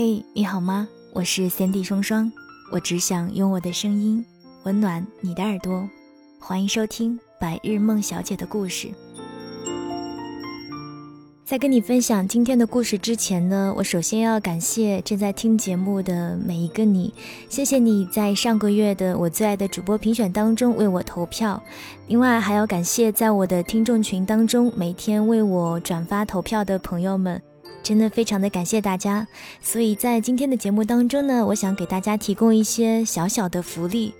嘿，你好吗？我是三 D 双双，我只想用我的声音温暖你的耳朵。欢迎收听《白日梦小姐的故事》。在跟你分享今天的故事之前呢，我首先要感谢正在听节目的每一个你，谢谢你在上个月的我最爱的主播评选当中为我投票。另外，还要感谢在我的听众群当中每天为我转发投票的朋友们。真的非常的感谢大家，所以在今天的节目当中呢，我想给大家提供一些小小的福利，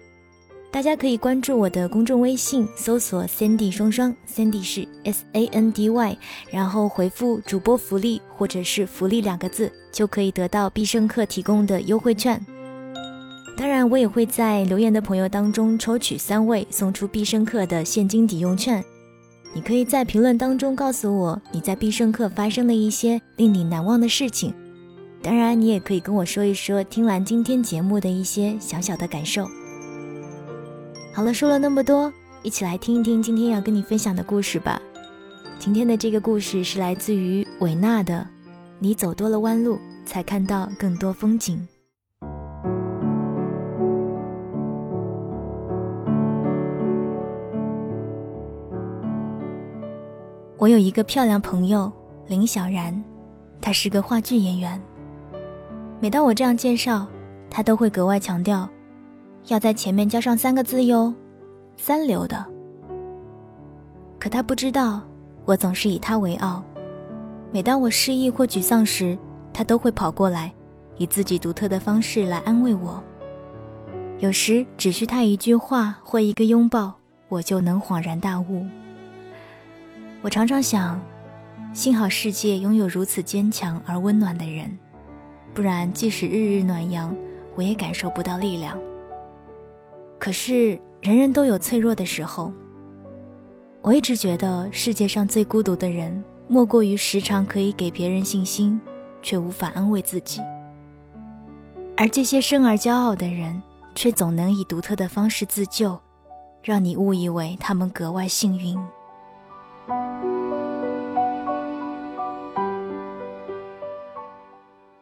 大家可以关注我的公众微信，搜索 Sandy 双双，Sandy 是 S A N D Y，然后回复主播福利或者是福利两个字，就可以得到必胜客提供的优惠券。当然，我也会在留言的朋友当中抽取三位，送出必胜客的现金抵用券。你可以在评论当中告诉我你在必胜客发生的一些令你难忘的事情，当然，你也可以跟我说一说听完今天节目的一些小小的感受。好了，说了那么多，一起来听一听今天要跟你分享的故事吧。今天的这个故事是来自于韦纳的《你走多了弯路，才看到更多风景》。我有一个漂亮朋友林小然，她是个话剧演员。每当我这样介绍，她都会格外强调，要在前面加上三个字哟，三流的。可她不知道，我总是以她为傲。每当我失意或沮丧时，她都会跑过来，以自己独特的方式来安慰我。有时只需她一句话或一个拥抱，我就能恍然大悟。我常常想，幸好世界拥有如此坚强而温暖的人，不然即使日日暖阳，我也感受不到力量。可是人人都有脆弱的时候。我一直觉得世界上最孤独的人，莫过于时常可以给别人信心，却无法安慰自己。而这些生而骄傲的人，却总能以独特的方式自救，让你误以为他们格外幸运。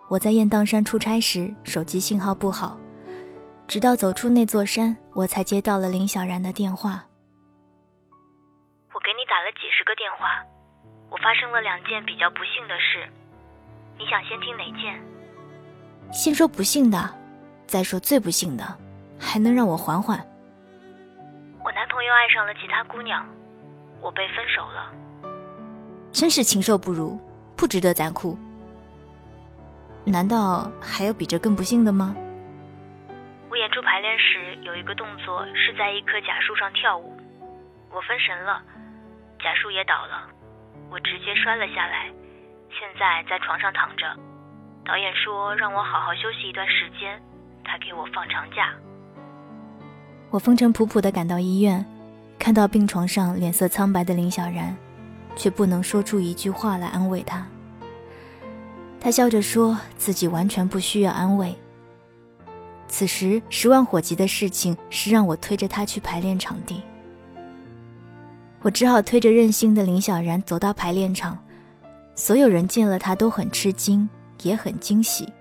我在雁荡山出差时，手机信号不好，直到走出那座山，我才接到了林小然的电话。我给你打了几十个电话，我发生了两件比较不幸的事，你想先听哪件？先说不幸的，再说最不幸的，还能让我缓缓。我男朋友爱上了其他姑娘，我被分手了。真是禽兽不如，不值得咱哭。难道还有比这更不幸的吗？我演出排练时有一个动作是在一棵假树上跳舞，我分神了，假树也倒了，我直接摔了下来，现在在床上躺着。导演说让我好好休息一段时间，他给我放长假。我风尘仆仆地赶到医院，看到病床上脸色苍白的林小然，却不能说出一句话来安慰他。他笑着说自己完全不需要安慰。此时十万火急的事情是让我推着他去排练场地。我只好推着任性的林小然走到排练场，所有人见了他都很吃惊，也很惊喜。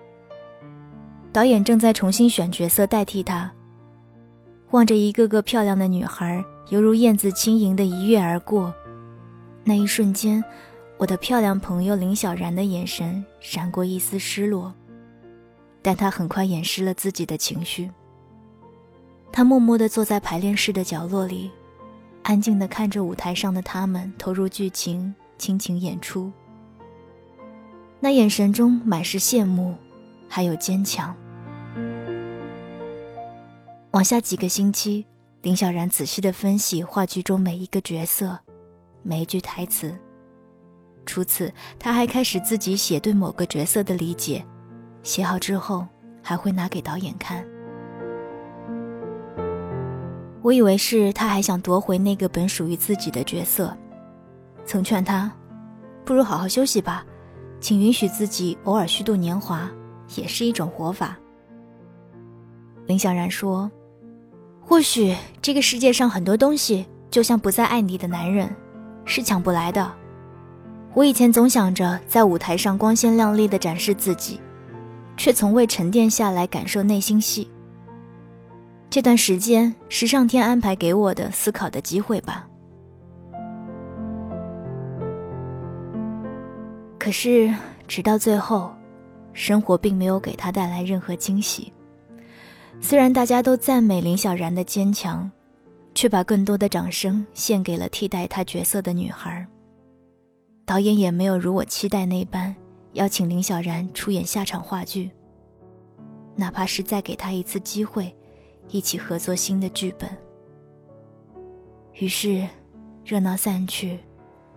导演正在重新选角色代替他，望着一个个漂亮的女孩犹如燕子轻盈的一跃而过，那一瞬间。我的漂亮朋友林小然的眼神闪过一丝失落，但他很快掩饰了自己的情绪。他默默地坐在排练室的角落里，安静地看着舞台上的他们投入剧情、倾情演出。那眼神中满是羡慕，还有坚强。往下几个星期，林小然仔细地分析话剧中每一个角色，每一句台词。除此，他还开始自己写对某个角色的理解，写好之后还会拿给导演看。我以为是他还想夺回那个本属于自己的角色，曾劝他，不如好好休息吧，请允许自己偶尔虚度年华，也是一种活法。林小然说：“或许这个世界上很多东西，就像不再爱你的男人，是抢不来的。”我以前总想着在舞台上光鲜亮丽的展示自己，却从未沉淀下来感受内心戏。这段时间是上天安排给我的思考的机会吧。可是，直到最后，生活并没有给他带来任何惊喜。虽然大家都赞美林小然的坚强，却把更多的掌声献给了替代她角色的女孩。导演也没有如我期待那般邀请林小然出演下场话剧，哪怕是再给他一次机会，一起合作新的剧本。于是，热闹散去，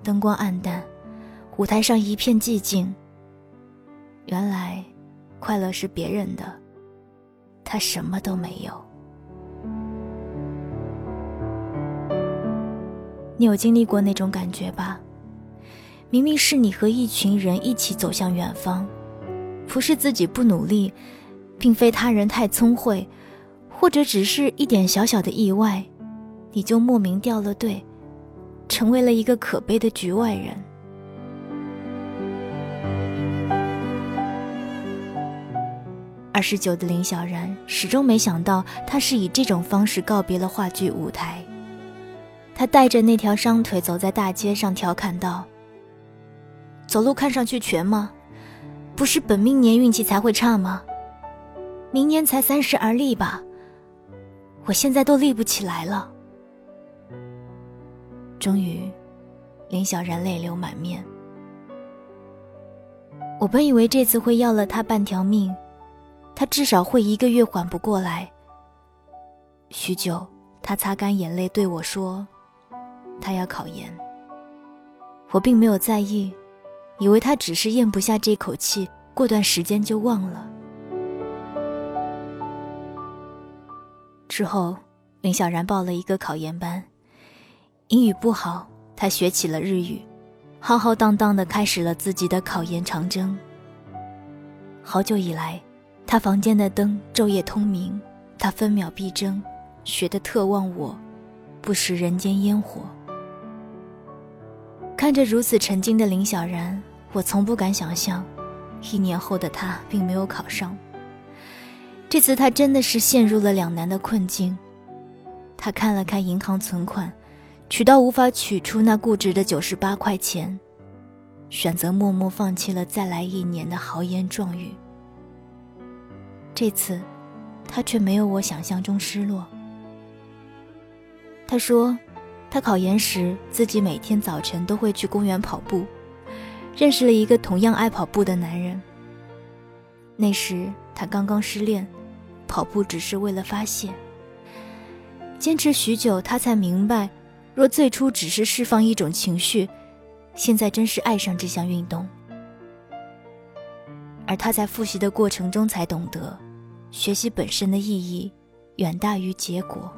灯光暗淡，舞台上一片寂静。原来，快乐是别人的。他什么都没有。你有经历过那种感觉吧？明明是你和一群人一起走向远方，不是自己不努力，并非他人太聪慧，或者只是一点小小的意外，你就莫名掉了队，成为了一个可悲的局外人。二十九的林小然始终没想到，他是以这种方式告别了话剧舞台。他带着那条伤腿走在大街上，调侃道：“走路看上去全吗？不是本命年运气才会差吗？明年才三十而立吧，我现在都立不起来了。”终于，林小然泪流满面。我本以为这次会要了他半条命。他至少会一个月缓不过来。许久，他擦干眼泪对我说：“他要考研。”我并没有在意，以为他只是咽不下这口气，过段时间就忘了。之后，林小然报了一个考研班，英语不好，他学起了日语，浩浩荡荡的开始了自己的考研长征。好久以来。他房间的灯昼夜通明，他分秒必争，学得特忘我，不食人间烟火。看着如此沉静的林小然，我从不敢想象，一年后的他并没有考上。这次他真的是陷入了两难的困境。他看了看银行存款，取到无法取出那固执的九十八块钱，选择默默放弃了再来一年的豪言壮语。这次，他却没有我想象中失落。他说，他考研时自己每天早晨都会去公园跑步，认识了一个同样爱跑步的男人。那时他刚刚失恋，跑步只是为了发泄。坚持许久，他才明白，若最初只是释放一种情绪，现在真是爱上这项运动。而他在复习的过程中才懂得。学习本身的意义远大于结果。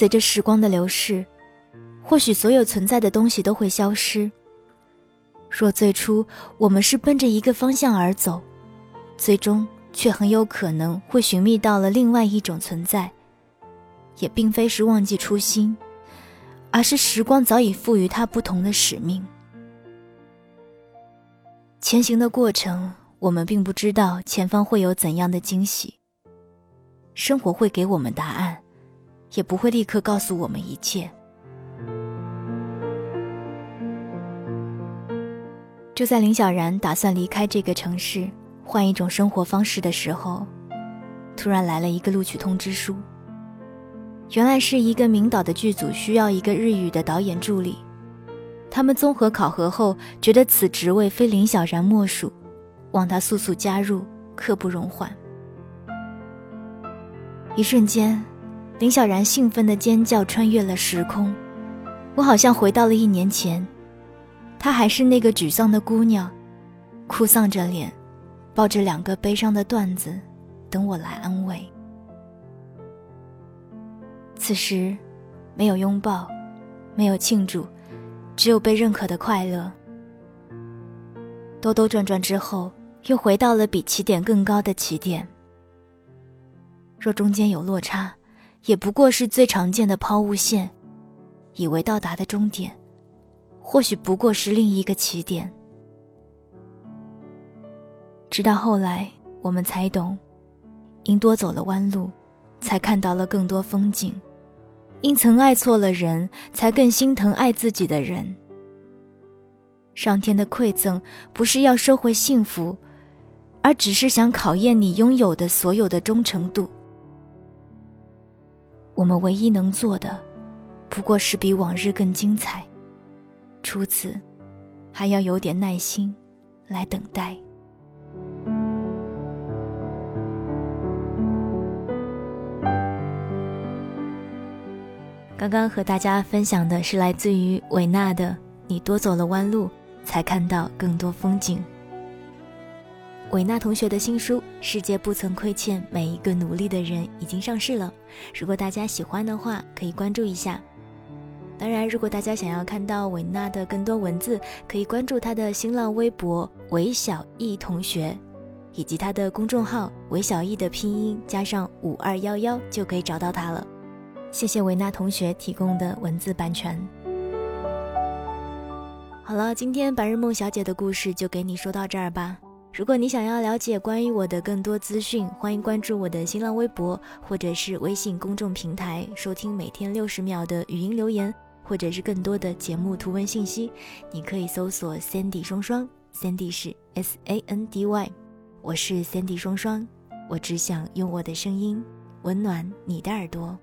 随着时光的流逝，或许所有存在的东西都会消失。若最初我们是奔着一个方向而走，最终却很有可能会寻觅到了另外一种存在。也并非是忘记初心，而是时光早已赋予它不同的使命。前行的过程，我们并不知道前方会有怎样的惊喜。生活会给我们答案，也不会立刻告诉我们一切。就在林小然打算离开这个城市，换一种生活方式的时候，突然来了一个录取通知书。原来是一个名导的剧组需要一个日语的导演助理。他们综合考核后，觉得此职位非林小然莫属，望他速速加入，刻不容缓。一瞬间，林小然兴奋的尖叫穿越了时空，我好像回到了一年前，她还是那个沮丧的姑娘，哭丧着脸，抱着两个悲伤的段子，等我来安慰。此时，没有拥抱，没有庆祝。只有被认可的快乐。兜兜转转之后，又回到了比起点更高的起点。若中间有落差，也不过是最常见的抛物线，以为到达的终点，或许不过是另一个起点。直到后来，我们才懂，因多走了弯路，才看到了更多风景；因曾爱错了人，才更心疼爱自己的人。上天的馈赠，不是要收回幸福，而只是想考验你拥有的所有的忠诚度。我们唯一能做的，不过是比往日更精彩。除此，还要有点耐心，来等待。刚刚和大家分享的是来自于维纳的《你多走了弯路》。才看到更多风景。韦娜同学的新书《世界不曾亏欠每一个努力的人》已经上市了，如果大家喜欢的话，可以关注一下。当然，如果大家想要看到韦娜的更多文字，可以关注她的新浪微博“韦小艺同学”，以及她的公众号“韦小艺”的拼音加上五二幺幺，就可以找到她了。谢谢韦娜同学提供的文字版权。好了，今天白日梦小姐的故事就给你说到这儿吧。如果你想要了解关于我的更多资讯，欢迎关注我的新浪微博或者是微信公众平台，收听每天六十秒的语音留言，或者是更多的节目图文信息。你可以搜索 Sandy 双双，Sandy 是 S A N D Y，我是 Sandy 双双，我只想用我的声音温暖你的耳朵。